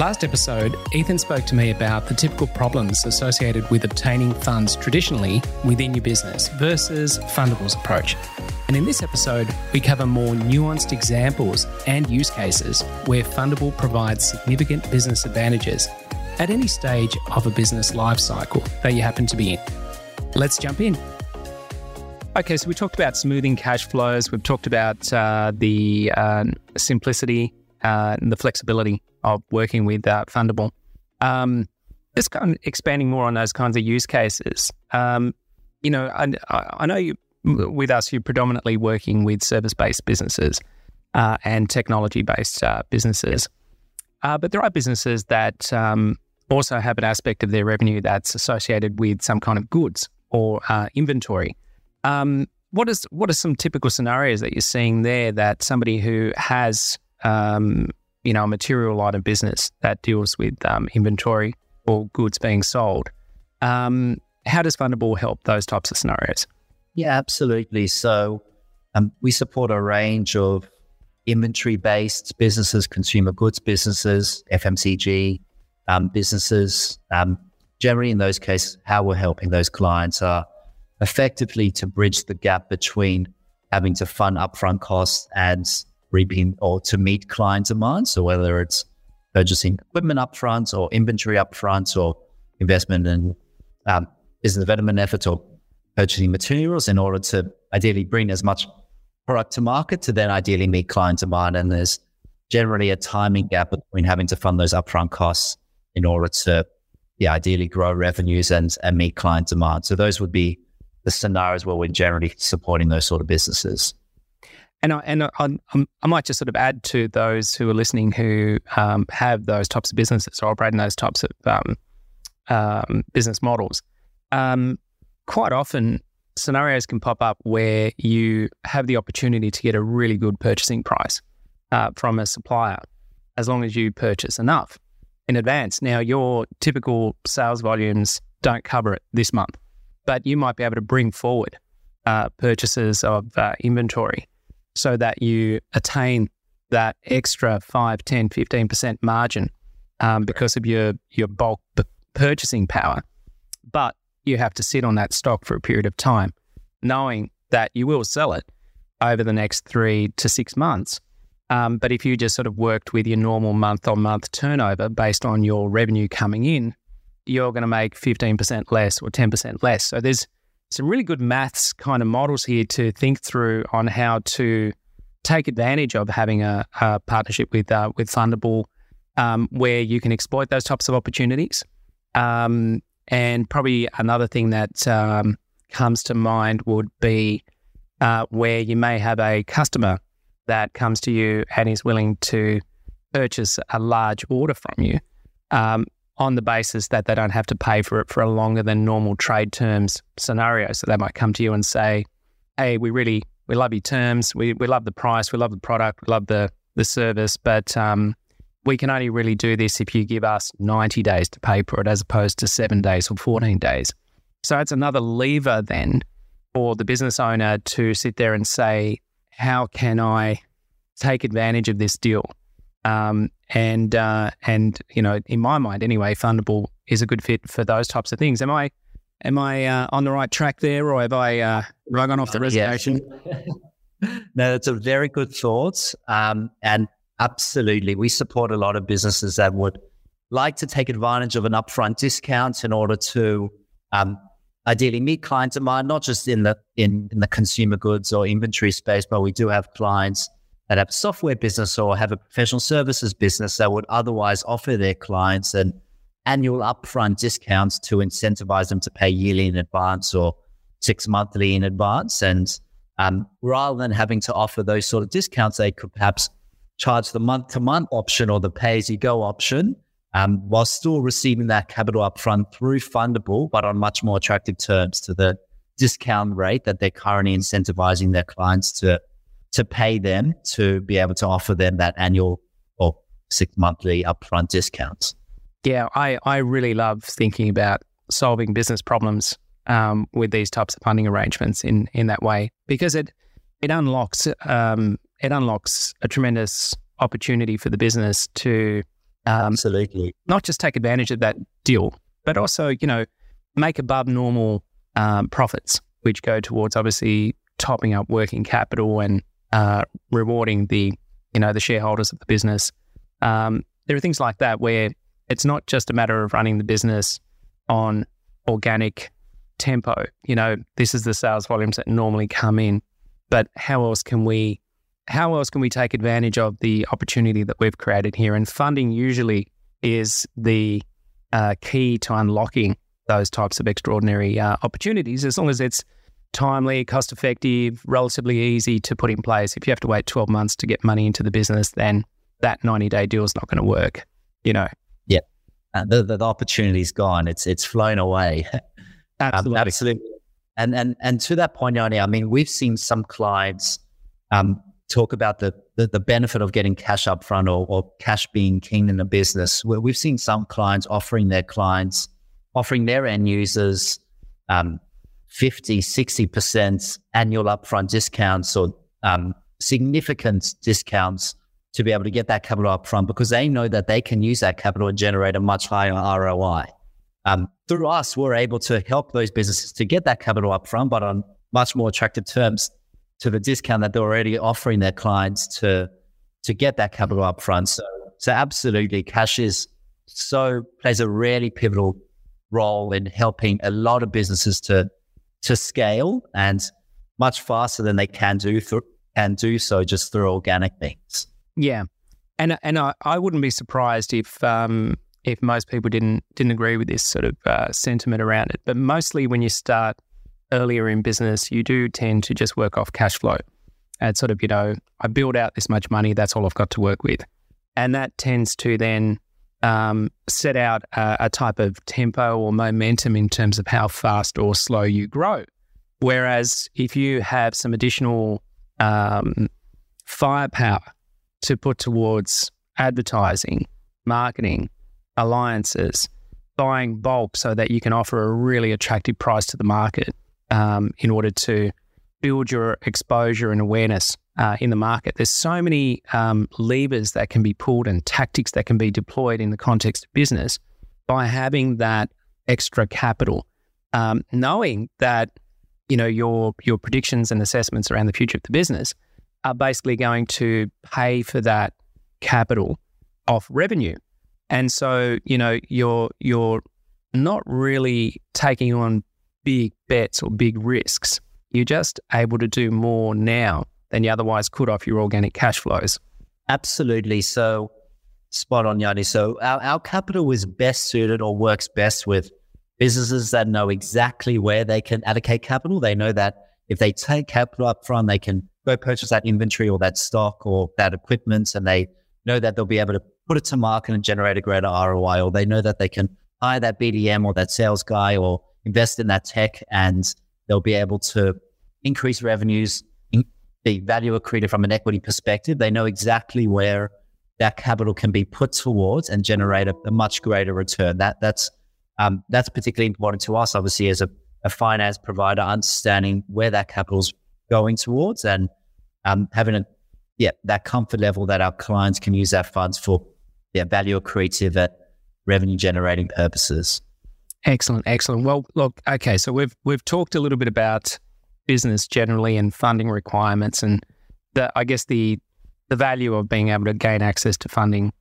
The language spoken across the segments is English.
Last episode, Ethan spoke to me about the typical problems associated with obtaining funds traditionally within your business versus Fundabl's approach. And in this episode, we cover more nuanced examples and use cases where Fundabl provides significant business advantages at any stage of a business lifecycle that you happen to be in. Let's jump in. Okay, so we talked about smoothing cash flows. We've talked about uh, the uh, simplicity uh, and the flexibility of working with uh, Fundabl. Um, just kind of expanding more on those kinds of use cases. Um, you know, I, I, know you, with us, you're predominantly working with service-based businesses uh, and technology-based uh, businesses, uh, but there are businesses that um, also have an aspect of their revenue that's associated with some kind of goods or uh, inventory. Um, what is what are some typical scenarios that you're seeing there that somebody who has um, you know, a material line of business that deals with um, inventory or goods being sold. Um, how does Fundabl help those types of scenarios? Yeah, absolutely. So um, we support a range of inventory based businesses, consumer goods businesses, FMCG um, businesses. Um, generally, in those cases, how we're helping those clients are effectively to bridge the gap between having to fund upfront costs and reaping or to meet client demand. So whether it's purchasing equipment upfront or inventory upfront or investment in um, business development efforts or purchasing materials in order to ideally bring as much product to market to then ideally meet client demand. And there's generally a timing gap between having to fund those upfront costs in order to yeah, ideally grow revenues and, and meet client demand. So those would be the scenarios where we're generally supporting those sort of businesses. And I, and I, I, might just sort of add to those who are listening who um, have those types of businesses or operate in those types of um, um, business models. Um, quite often, scenarios can pop up where you have the opportunity to get a really good purchasing price uh, from a supplier, as long as you purchase enough in advance. Now, your typical sales volumes don't cover it this month, but you might be able to bring forward uh, purchases of uh, inventory so that you attain that extra 5, 10, 15% margin um, because of your, your bulk purchasing power. But you have to sit on that stock for a period of time, knowing that you will sell it over the next three to six months. Um, but if you just sort of worked with your normal month on month turnover based on your revenue coming in, you're going to make 15% less or 10% less. So there's some really good maths kind of models here to think through on how to take advantage of having a, a partnership with uh, with Fundabl, um, where you can exploit those types of opportunities. Um, and probably another thing that um, comes to mind would be uh, where you may have a customer that comes to you and is willing to purchase a large order from you. On the basis that they don't have to pay for it for a longer than normal trade terms scenario. So they might come to you and say, "Hey, we really we love your terms, we we love the price, we love the product, we love the the service, but um, we can only really do this if you give us 90 days to pay for it as opposed to seven days or 14 days. So it's another lever then for the business owner to sit there and say, how can I take advantage of this deal? Um, and uh, and you know, in my mind, anyway, Fundabl is a good fit for those types of things. Am I am I uh, on the right track there, or have I uh, on off the reservation? no, that's a very good thought, um, and absolutely, we support a lot of businesses that would like to take advantage of an upfront discount in order to um, ideally meet client demand, not just in the in, in the consumer goods or inventory space, but we do have clients that have a software business or have a professional services business that would otherwise offer their clients an annual upfront discounts to incentivize them to pay yearly in advance or six monthly in advance. And um, rather than having to offer those sort of discounts, they could perhaps charge the month to month option or the pay as you go option, um, while still receiving that capital upfront through Fundabl, but on much more attractive terms to the discount rate that they're currently incentivizing their clients to to pay them to be able to offer them that annual or six monthly upfront discounts. Yeah, I, I really love thinking about solving business problems um, with these types of funding arrangements in in that way because it it unlocks um, it unlocks a tremendous opportunity for the business to um, absolutely not just take advantage of that deal, but also you know make above normal um, profits, which go towards obviously topping up working capital and uh, rewarding the you know the shareholders of the business. Um, there are things like that where it's not just a matter of running the business on organic tempo. You know, this is the sales volumes that normally come in, but how else can we how else can we take advantage of the opportunity that we've created here? And funding usually is the uh, key to unlocking those types of extraordinary uh, opportunities as long as it's timely, cost effective, relatively easy to put in place. If you have to wait 12 months to get money into the business, then that 90 day deal is not going to work, you know? Yeah. And the, the, the opportunity's gone. It's, it's flown away. Absolutely. Um, absolutely. And, and, and to that point, Yianni, I mean, we've seen some clients um, talk about the, the, the, benefit of getting cash up front or, or cash being king in a business. Where we've seen some clients offering their clients, offering their end users um, 50, 60% annual upfront discounts or um, significant discounts to be able to get that capital upfront because they know that they can use that capital and generate a much higher ROI. Um, through us, we're able to help those businesses to get that capital upfront, but on much more attractive terms to the discount that they're already offering their clients to to get that capital upfront. So, so absolutely, cash is so plays a really pivotal role in helping a lot of businesses to to scale and much faster than they can do through and do so just through organic means. Yeah, and and I, I wouldn't be surprised if um, if most people didn't didn't agree with this sort of uh, sentiment around it. But mostly when you start earlier in business, you do tend to just work off cash flow and sort of you know I build out this much money, that's all I've got to work with, and that tends to then um, set out a, a, type of tempo or momentum in terms of how fast or slow you grow. Whereas if you have some additional um, firepower to put towards advertising, marketing, alliances, buying bulk so that you can offer a really attractive price to the market um, in order to build your exposure and awareness uh, in the market. There's so many um, levers that can be pulled and tactics that can be deployed in the context of business by having that extra capital, um, knowing that you know your your predictions and assessments around the future of the business are basically going to pay for that capital off revenue, and so you know you're you're not really taking on big bets or big risks. You're just able to do more now than you otherwise could off your organic cash flows. Absolutely. So, spot on, Yianni. So, our, our capital is best suited or works best with businesses that know exactly where they can allocate capital. They know that if they take capital up front, they can go purchase that inventory or that stock or that equipment, and they know that they'll be able to put it to market and generate a greater ROI, or they know that they can hire that BDM or that sales guy or invest in that tech and they'll be able to increase revenues, be value accretive from an equity perspective. They know exactly where that capital can be put towards and generate a, a much greater return. That that's um, that's particularly important to us, obviously, as a, a, finance provider, understanding where that capital's going towards and um, having a yeah that comfort level that our clients can use our funds for yeah value accretive at revenue generating purposes. Excellent, excellent. Well, look, okay, so we've we've talked a little bit about business generally and funding requirements, and the I guess the the value of being able to gain access to funding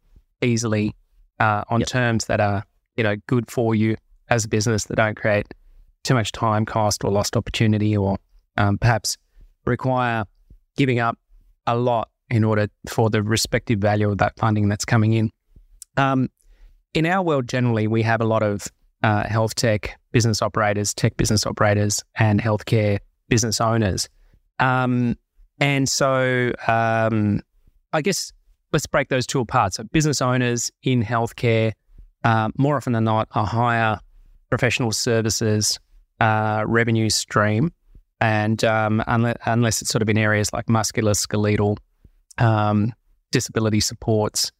easily uh, on yep. terms that are you know good for you as a business that don't create too much time cost or lost opportunity, or um, perhaps require giving up a lot in order for the respective value of that funding that's coming in. Um, in our world, generally, we have a lot of uh, health tech business operators, tech business operators, and healthcare business owners. Um, and so, um, I guess let's break those two apart. So business owners in healthcare, uh, more often than not, are higher professional services uh, revenue stream, and um, unless, unless it's sort of in areas like musculoskeletal um, disability supports,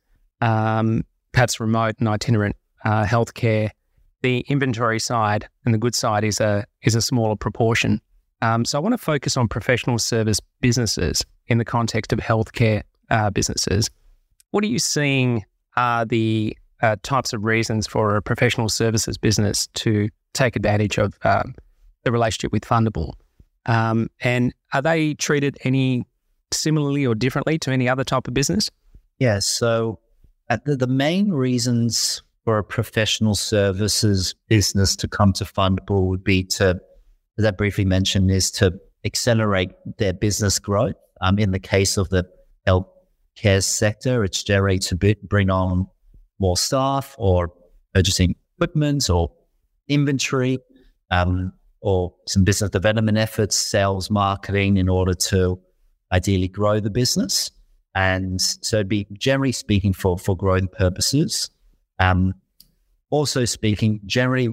um, perhaps remote and itinerant uh, healthcare, the inventory side and the good side is a is a smaller proportion. Um, so I want to focus on professional service businesses in the context of healthcare uh, businesses. What are you seeing are the uh, types of reasons for a professional services business to take advantage of um, the relationship with Fundabl? Um, and are they treated any similarly or differently to any other type of business? Yeah. So uh, the, the main reasons for a professional services business to come to Fundabl would be to, as I briefly mentioned, is to accelerate their business growth. Um, in the case of the healthcare sector, it's generally to bring on more staff or purchasing equipment or inventory um, or some business development efforts, sales, marketing in order to ideally grow the business. And so it'd be generally speaking for, for growth purposes. Um, also speaking, generally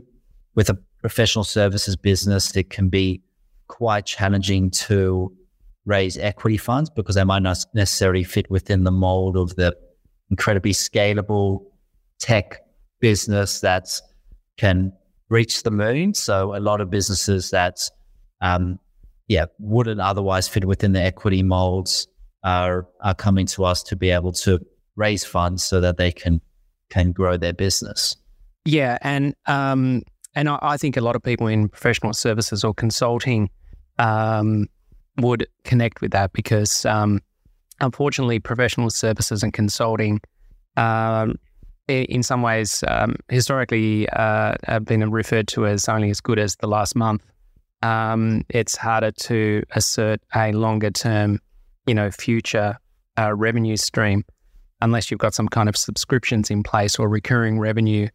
with a professional services business, it can be quite challenging to raise equity funds because they might not necessarily fit within the mold of the incredibly scalable tech business that can reach the moon. So a lot of businesses that, um, yeah, wouldn't otherwise fit within the equity molds are are coming to us to be able to raise funds so that they can can grow their business. Yeah, and um, and I, I think a lot of people in professional services or consulting um, would connect with that because um, unfortunately, professional services and consulting, um, in some ways, um, historically uh, have been referred to as only as good as the last month. Um, it's harder to assert a longer term, you know, future uh, revenue stream unless you've got some kind of subscriptions in place or recurring revenue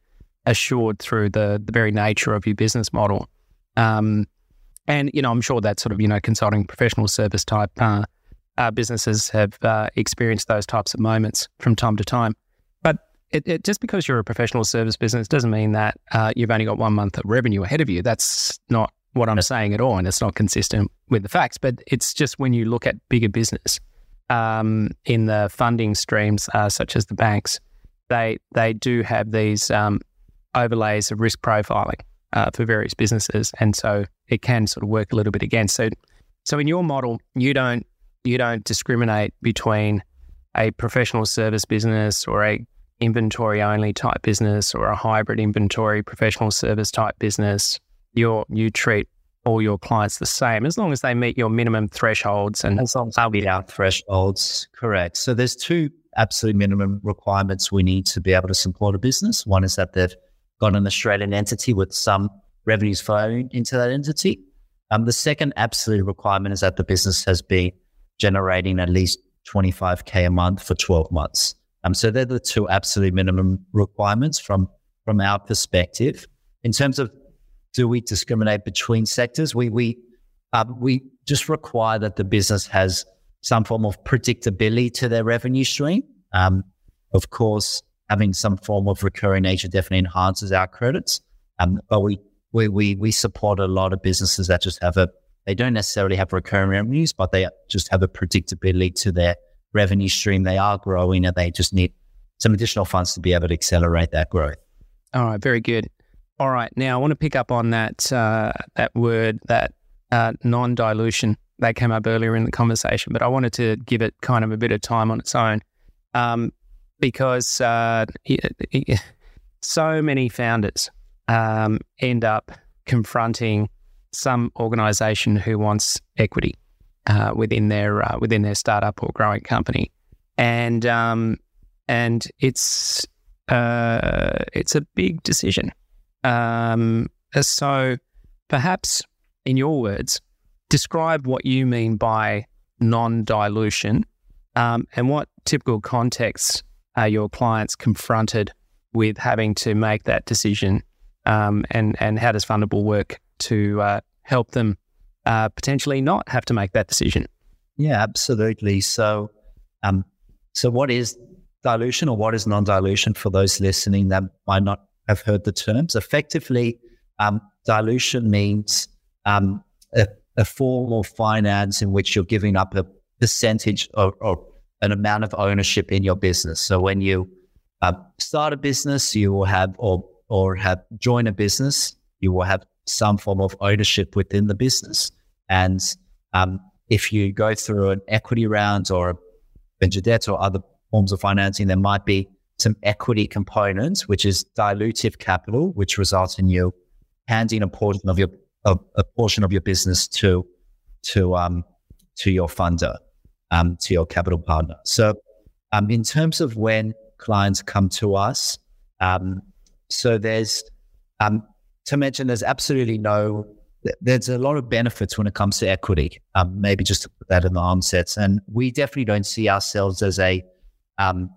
assured through the the very nature of your business model. Um, and you know, I'm sure that sort of you know consulting professional service type uh, uh, businesses have uh, experienced those types of moments from time to time. But it, it, just because you're a professional service business doesn't mean that uh, you've only got one month of revenue ahead of you. That's not what I'm saying at all, and it's not consistent with the facts. But it's just when you look at bigger business um, in the funding streams, uh, such as the banks, they they do have these um, overlays of risk profiling uh, for various businesses, and so it can sort of work a little bit against. So, so in your model, you don't you don't discriminate between a professional service business or a inventory only type business or a hybrid inventory professional service type business. You you treat all your clients the same as long as they meet your minimum thresholds and as long as they our thresholds. Correct. So there's two absolute minimum requirements we need to be able to support a business. One is that they've got an Australian entity with some revenues flowing into that entity. Um, the second absolute requirement is that the business has been generating at least 25k a month for 12 months. Um, so they're the two absolute minimum requirements from from our perspective. In terms of do we discriminate between sectors? We we um, we just require that the business has some form of predictability to their revenue stream. Um, of course, having some form of recurring nature definitely enhances our credits. Um, but we, we, we, we support a lot of businesses that just have a, they don't necessarily have recurring revenues, but they just have a predictability to their revenue stream. They are growing and they just need some additional funds to be able to accelerate that growth. All right, very good. All right, now I want to pick up on that uh, that word, that uh, non-dilution that came up earlier in the conversation, but I wanted to give it kind of a bit of time on its own. Um, because uh, so many founders um, end up confronting some organization who wants equity uh, within their uh, within their startup or growing company, and um, and it's uh, it's a big decision. Um, so perhaps, in your words, describe what you mean by non-dilution, um, and what typical contexts are your clients confronted with having to make that decision? Um, and, and how does Fundabl work to uh, help them uh, potentially not have to make that decision? Yeah, absolutely. So, um, so what is dilution or what is non-dilution for those listening that might not have heard the terms. Effectively, um, dilution means um, a, a, form of finance in which you're giving up a percentage or, or an amount of ownership in your business. So when you uh, start a business, you will have or or have join a business, you will have some form of ownership within the business. And um, if you go through an equity round or venture debt or other forms of financing, there might be some equity components, which is dilutive capital, which results in you handing a portion of your a, a portion of your business to to um to your funder, um, to your capital partner. So, um, in terms of when clients come to us, um, so there's um, to mention there's absolutely no there's a lot of benefits when it comes to equity. Um, maybe just to put that in the onset, and we definitely don't see ourselves as a um,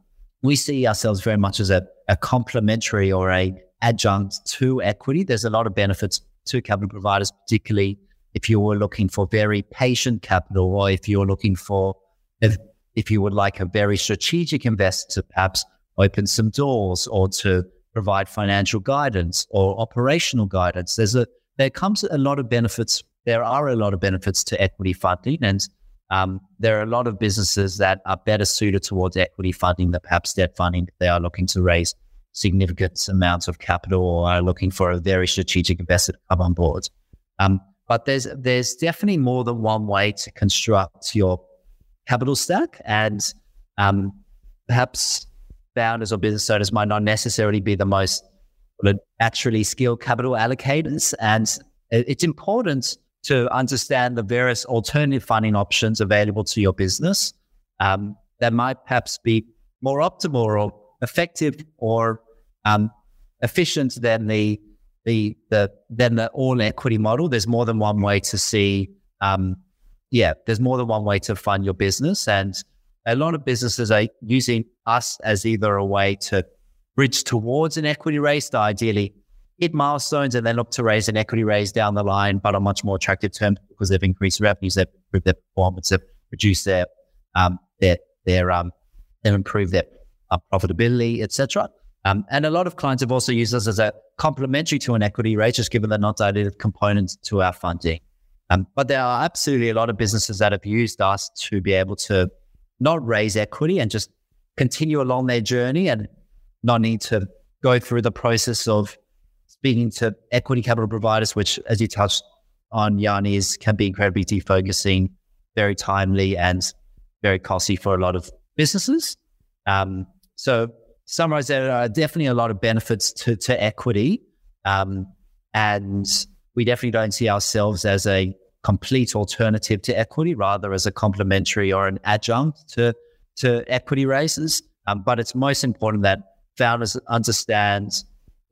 we see ourselves very much as a, a complementary or a adjunct to equity. There's a lot of benefits to capital providers, particularly if you were looking for very patient capital or if you're looking for, if, if you would like a very strategic investor to perhaps open some doors or to provide financial guidance or operational guidance. There's a, there comes a lot of benefits. There are a lot of benefits to equity funding and um, there are a lot of businesses that are better suited towards equity funding than perhaps debt funding they are looking to raise significant amounts of capital or are looking for a very strategic investor to come on board. Um, but there's there's definitely more than one way to construct your capital stack, and um, perhaps founders or business owners might not necessarily be the most naturally skilled capital allocators, and it's important to understand the various alternative funding options available to your business um, that might perhaps be more optimal or effective or um, efficient than the the the than the all equity model. There's more than one way to see. Um, yeah, there's more than one way to fund your business, and a lot of businesses are using us as either a way to bridge towards an equity raise, to ideally hit milestones and then look to raise an equity raise down the line, but on much more attractive terms because they've increased revenues, they've improved their performance, they've reduced their um, their their um, they've improved their uh, profitability, etc. Um, and a lot of clients have also used us as a complementary to an equity raise, just given the not dilutive component to our funding. Um, but there are absolutely a lot of businesses that have used us to be able to not raise equity and just continue along their journey and not need to go through the process of speaking to equity capital providers, which, as you touched on, Yianni, is can be incredibly defocusing, very timely, and very costly for a lot of businesses. Um, so, summarize, there are definitely a lot of benefits to, to equity, um, and we definitely don't see ourselves as a complete alternative to equity, rather as a complementary or an adjunct to to equity raises. Um, but it's most important that founders understand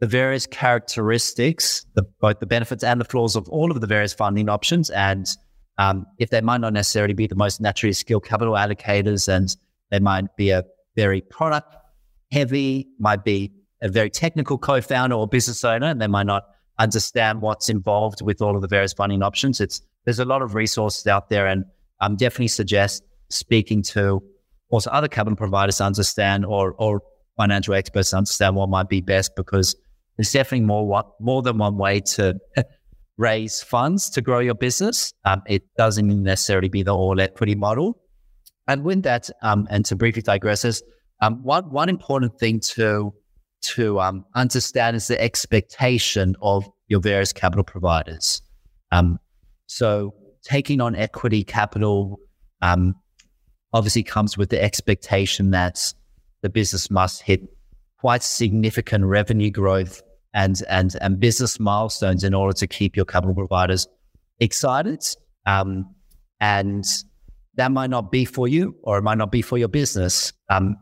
the various characteristics, the, both the benefits and the flaws of all of the various funding options. And um, if they might not necessarily be the most naturally skilled capital allocators and they might be a very product heavy, might be a very technical co-founder or business owner, and they might not understand what's involved with all of the various funding options. It's there's a lot of resources out there, and I'm definitely suggest speaking to also other capital providers to understand or or financial experts to understand what might be best because there's definitely more more than one way to raise funds to grow your business. Um, it doesn't necessarily be the all equity model. And with that, um, and to briefly digress, is um, one one important thing to to um, understand is the expectation of your various capital providers. So taking on equity capital um, obviously comes with the expectation that the business must hit quite significant revenue growth and and and business milestones in order to keep your capital providers excited. Um, and that might not be for you, or it might not be for your business. Um,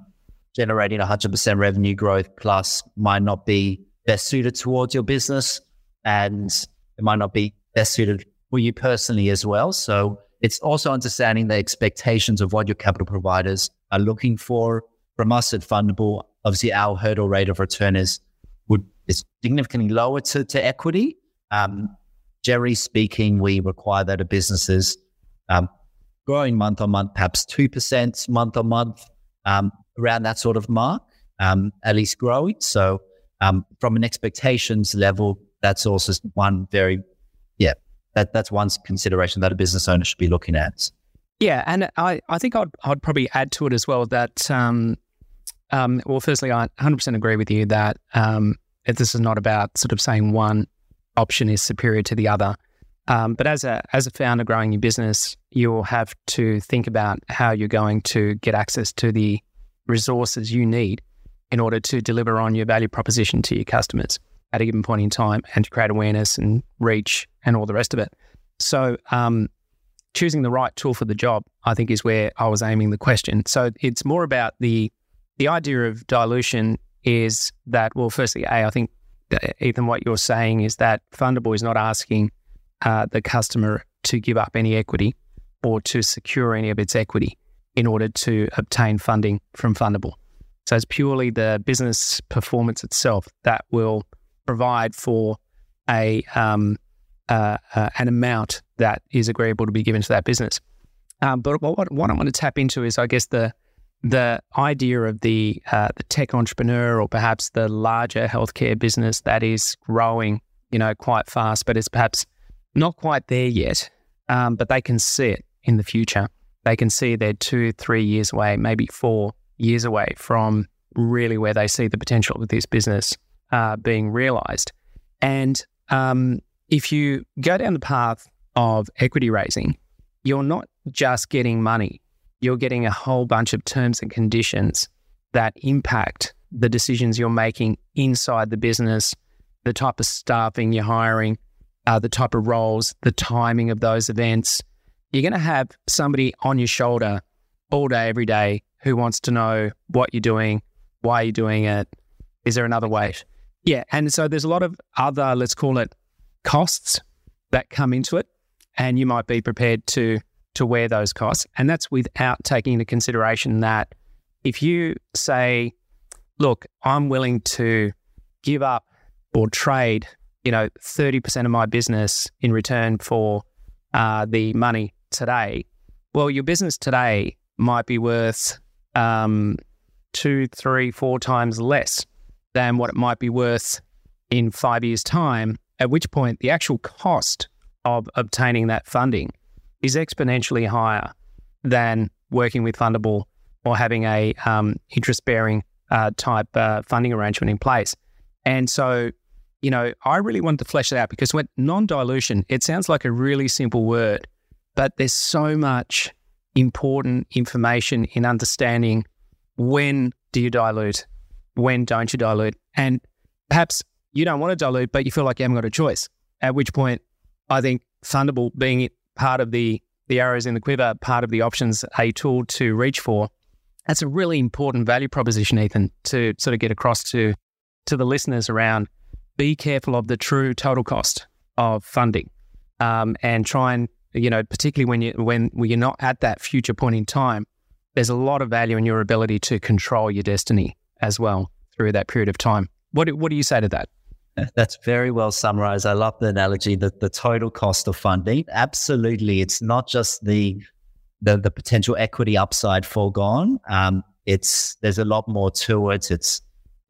generating 100% revenue growth plus might not be best suited towards your business, and it might not be best suited for you personally as well. So it's also understanding the expectations of what your capital providers are looking for from us at Fundabl obviously our hurdle rate of return is would is significantly lower to, to equity. Um, generally speaking, we require that a business is um, growing month on month, perhaps two percent month on month, um, around that sort of mark, um, at least growing. So um, from an expectations level, that's also one very, yeah, that, that's one consideration that a business owner should be looking at. Yeah, and I, I think I'd, I'd probably add to it as well that, um, um, well, firstly, I 100% agree with you that um, this is not about sort of saying one option is superior to the other. Um, but as a as a founder growing your business, you'll have to think about how you're going to get access to the resources you need in order to deliver on your value proposition to your customers at a given point in time and to create awareness and reach and all the rest of it. So, um, choosing the right tool for the job, I think, is where I was aiming the question. So it's more about the the idea of dilution is that well, firstly, a I think Ethan, what you're saying is that Fundabl is not asking uh, the customer to give up any equity or to secure any of its equity in order to obtain funding from Fundabl. So it's purely the business performance itself that will provide for a um, uh, uh, an amount that is agreeable to be given to that business. Um, but what, what I want to tap into is, I guess, the the idea of the uh, the tech entrepreneur or perhaps the larger healthcare business that is growing, you know, quite fast, but is perhaps not quite there yet. Um, but they can see it in the future. They can see they're two, three years away, maybe four years away from really where they see the potential of this business uh, being realized. And um, if you go down the path of equity raising, you're not just getting money, you're getting a whole bunch of terms and conditions that impact the decisions you're making inside the business, the type of staffing you're hiring, uh, the type of roles, the timing of those events. You're going to have somebody on your shoulder all day, every day who wants to know what you're doing, why you're doing it. Is there another way? Yeah. And so there's a lot of other, let's call it costs that come into it. And you might be prepared to to wear those costs. And that's without taking into consideration that if you say, look, I'm willing to give up or trade, you know, 30% of my business in return for uh, the money today, well, your business today might be worth um, two, three, four times less than what it might be worth in five years' time, at which point the actual cost of obtaining that funding is exponentially higher than working with Fundabl or having a um, interest bearing uh, type uh, funding arrangement in place. And so, you know, I really wanted to flesh it out because when non dilution, it sounds like a really simple word, but there's so much important information in understanding when do you dilute when don't you dilute? And perhaps you don't want to dilute, but you feel like you haven't got a choice. At which point, I think Fundabl being part of the the arrows in the quiver, part of the options, a tool to reach for. That's a really important value proposition, Ethan, to sort of get across to to the listeners around. Be careful of the true total cost of funding, um, and try and you know, particularly when you when you're not at that future point in time, there's a lot of value in your ability to control your destiny as well through that period of time. What do, what do you say to that? That's very well summarized. I love the analogy that the total cost of funding. Absolutely, it's not just the the, the potential equity upside foregone. Um, it's there's a lot more to it. It's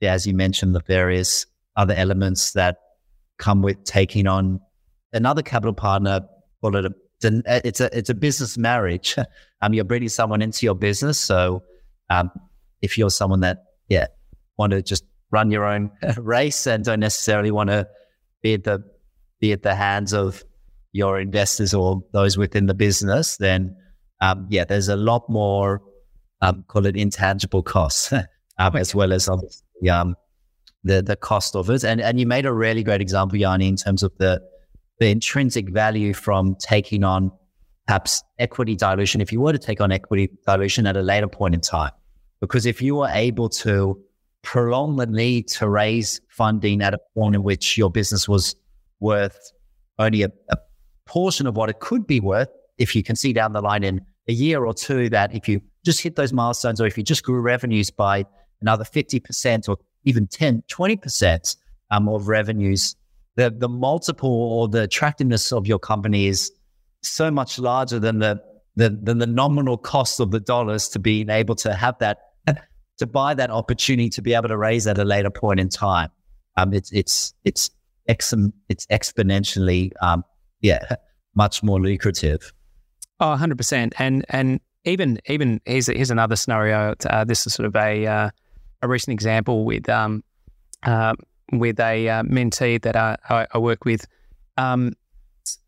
as you mentioned, the various other elements that come with taking on another capital partner. Call it a it's a it's a business marriage. um, you're bringing someone into your business, so um, if you're someone that yeah, want to just run your own race and don't necessarily want to be at the be at the hands of your investors or those within the business, then um, yeah, there's a lot more um, call it intangible costs um, as well as obviously um, the the cost of it. And and you made a really great example, Yianni, in terms of the the intrinsic value from taking on perhaps equity dilution. If you were to take on equity dilution at a later point in time, because if you were able to prolong the need to raise funding at a point in which your business was worth only a, a portion of what it could be worth, if you can see down the line in a year or two that if you just hit those milestones or if you just grew revenues by another 50% or even 10, 20% um, of revenues, the, the multiple or the attractiveness of your company is so much larger than the, the, than the nominal cost of the dollars to being able to have that to buy that opportunity to be able to raise at a later point in time. Um, it's it's it's ex- it's exponentially um, yeah much more lucrative. Oh, 100%. And and even even here's here's another scenario. Uh, this is sort of a uh, a recent example with um uh, with a uh, mentee that I, I, work with. Um,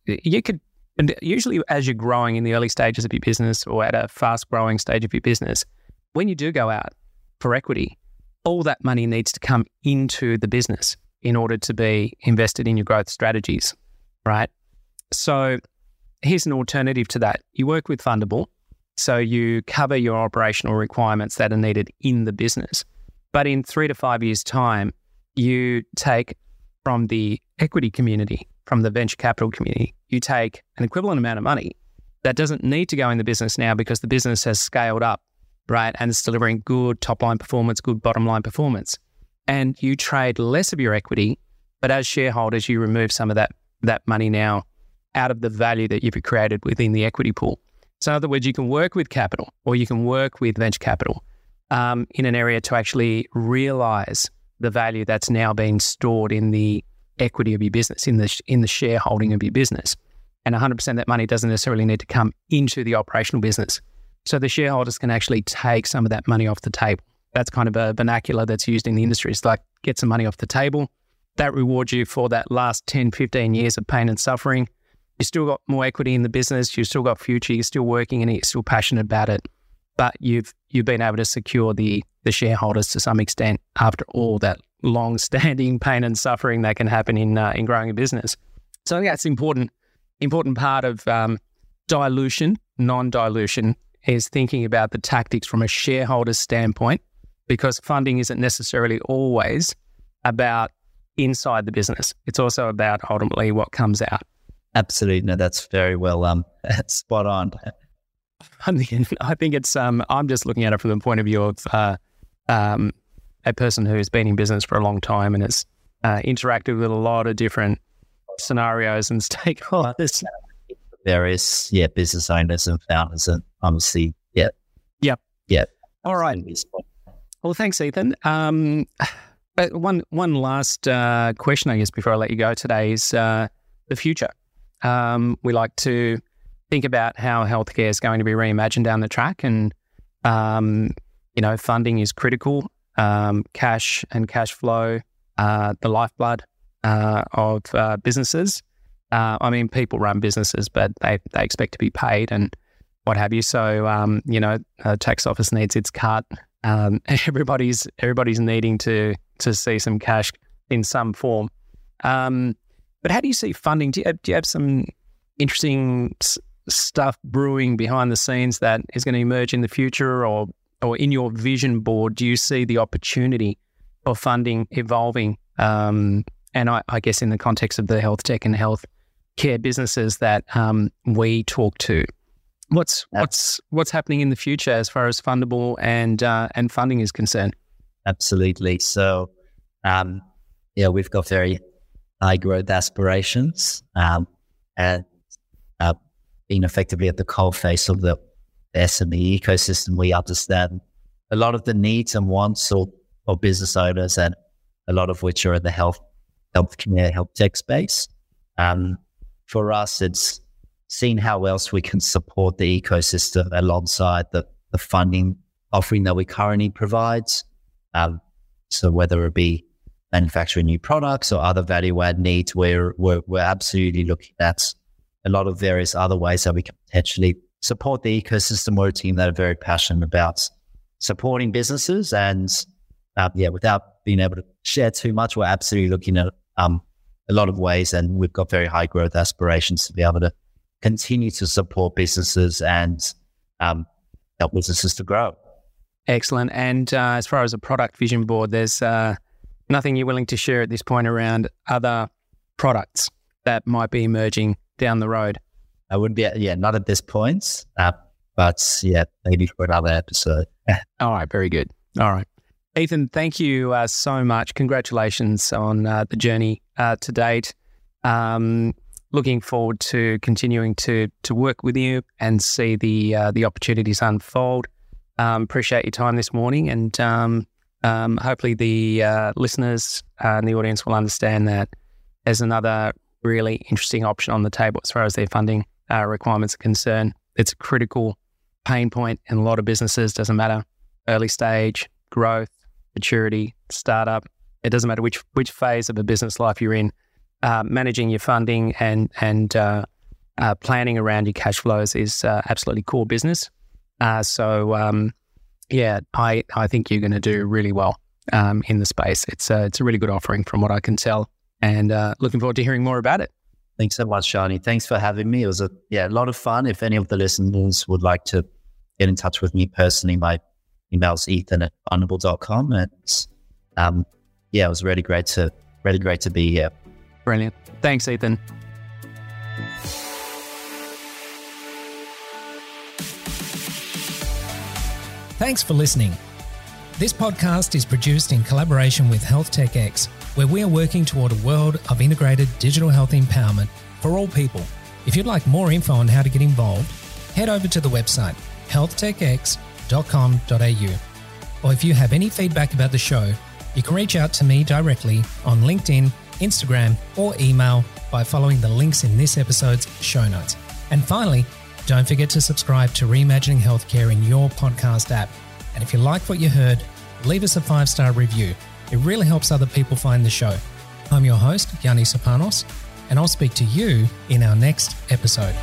you could and usually as you're growing in the early stages of your business or at a fast growing stage of your business, when you do go out for equity, all that money needs to come into the business in order to be invested in your growth strategies, right? So here's an alternative to that. You work with Fundabl, so you cover your operational requirements that are needed in the business. But in three to five years' time, you take from the equity community, from the venture capital community, you take an equivalent amount of money that doesn't need to go in the business now because the business has scaled up, right? And it's delivering good top line performance, good bottom line performance. And you trade less of your equity, but as shareholders, you remove some of that, that money now out of the value that you've created within the equity pool. So, in other words, you can work with capital or you can work with venture capital um, in an area to actually realize the value that's now being stored in the equity of your business, in the in the shareholding of your business. And 100% of that money doesn't necessarily need to come into the operational business. So the shareholders can actually take some of that money off the table. That's kind of a vernacular that's used in the industry. It's like get some money off the table. That rewards you for that last 10, 15 years of pain and suffering you still got more equity in the business, you've still got future, you're still working and you're still passionate about it, but you've you've been able to secure the the shareholders to some extent after all that long standing pain and suffering that can happen in uh, in growing a business. So I think that's important important part of um, dilution, non dilution, is thinking about the tactics from a shareholder's standpoint, because funding isn't necessarily always about inside the business. It's also about ultimately what comes out. Absolutely. No, that's very well um, spot on. I think it's, um, I'm just looking at it from the point of view of uh, um, a person who's been in business for a long time and has uh, interacted with a lot of different scenarios and stakeholders. Various, yeah, business owners and founders, and obviously, yeah. Yep. Yep. All right. Well, thanks, Ethan. Um, one one last uh, question, I guess, before I let you go today is uh, the future. Um, we like to think about how healthcare is going to be reimagined down the track, and um, you know, funding is critical. Um, cash and cash flow, uh, the lifeblood uh, of uh, businesses. Uh, I mean, people run businesses, but they they expect to be paid and what have you. So, um, you know, tax office needs its cut. Um, everybody's everybody's needing to to see some cash in some form. Um, but how do you see funding? Do you have, do you have some interesting s- stuff brewing behind the scenes that is going to emerge in the future, or or in your vision board? Do you see the opportunity for funding evolving? Um, and I, I, guess in the context of the health tech and health care businesses that um, we talk to, what's what's what's happening in the future as far as Fundabl and uh, and funding is concerned? Absolutely. So, um, yeah, we've got very high growth aspirations um, and uh, being effectively at the cold face of the SME ecosystem, we understand a lot of the needs and wants of, of business owners, and a lot of which are in the health, healthcare, health tech space. Um, for us, it's seeing how else we can support the ecosystem alongside the, the funding offering that we currently provide. Um, so whether it be manufacturing new products or other value add needs, we're, we're, we're absolutely looking at a lot of various other ways that we can potentially support the ecosystem. We're a team that are very passionate about supporting businesses and uh, yeah, without being able to share too much, we're absolutely looking at um, a lot of ways and we've got very high growth aspirations to be able to continue to support businesses and um, help businesses to grow. Excellent. And uh, as far as a product vision board, there's uh, nothing you're willing to share at this point around other products that might be emerging down the road? I wouldn't be, yeah, not at this point, uh, but yeah, maybe for another episode. All right, very good. All right. Ethan, thank you uh, so much. Congratulations on uh, the journey uh, to date. Um, looking forward to continuing to to work with you and see the uh, the opportunities unfold. Um, appreciate your time this morning, and um, um, hopefully the uh, listeners uh, and the audience will understand that there's another really interesting option on the table as far as their funding uh, requirements are concerned. It's a critical pain point in a lot of businesses. Doesn't matter early stage, growth, maturity, startup. It doesn't matter which which phase of a business life you're in. Uh, managing your funding and and uh, uh, planning around your cash flows is uh, absolutely core business. Uh, so um, yeah, I I think you're going to do really well um, in the space. It's a, it's a really good offering from what I can tell, and uh, looking forward to hearing more about it. Thanks so much, Yianni. Thanks for having me. It was a yeah a lot of fun. If any of the listeners would like to get in touch with me personally, my email's ethan at fundabl.com. And um, yeah, it was really great to really great to be here. Brilliant. Thanks, Ethan. Thanks for listening. This podcast is produced in collaboration with HealthTechX, where we are working toward a world of integrated digital health empowerment for all people. If you'd like more info on how to get involved, head over to the website healthtechx.com.au. Or if you have any feedback about the show, you can reach out to me directly on LinkedIn, Instagram, or email by following the links in this episode's show notes. And finally, don't forget to subscribe to Reimagining Healthcare in your podcast app. And if you like what you heard, leave us a five star review. It really helps other people find the show. I'm your host, Yianni Serpanos, and I'll speak to you in our next episode.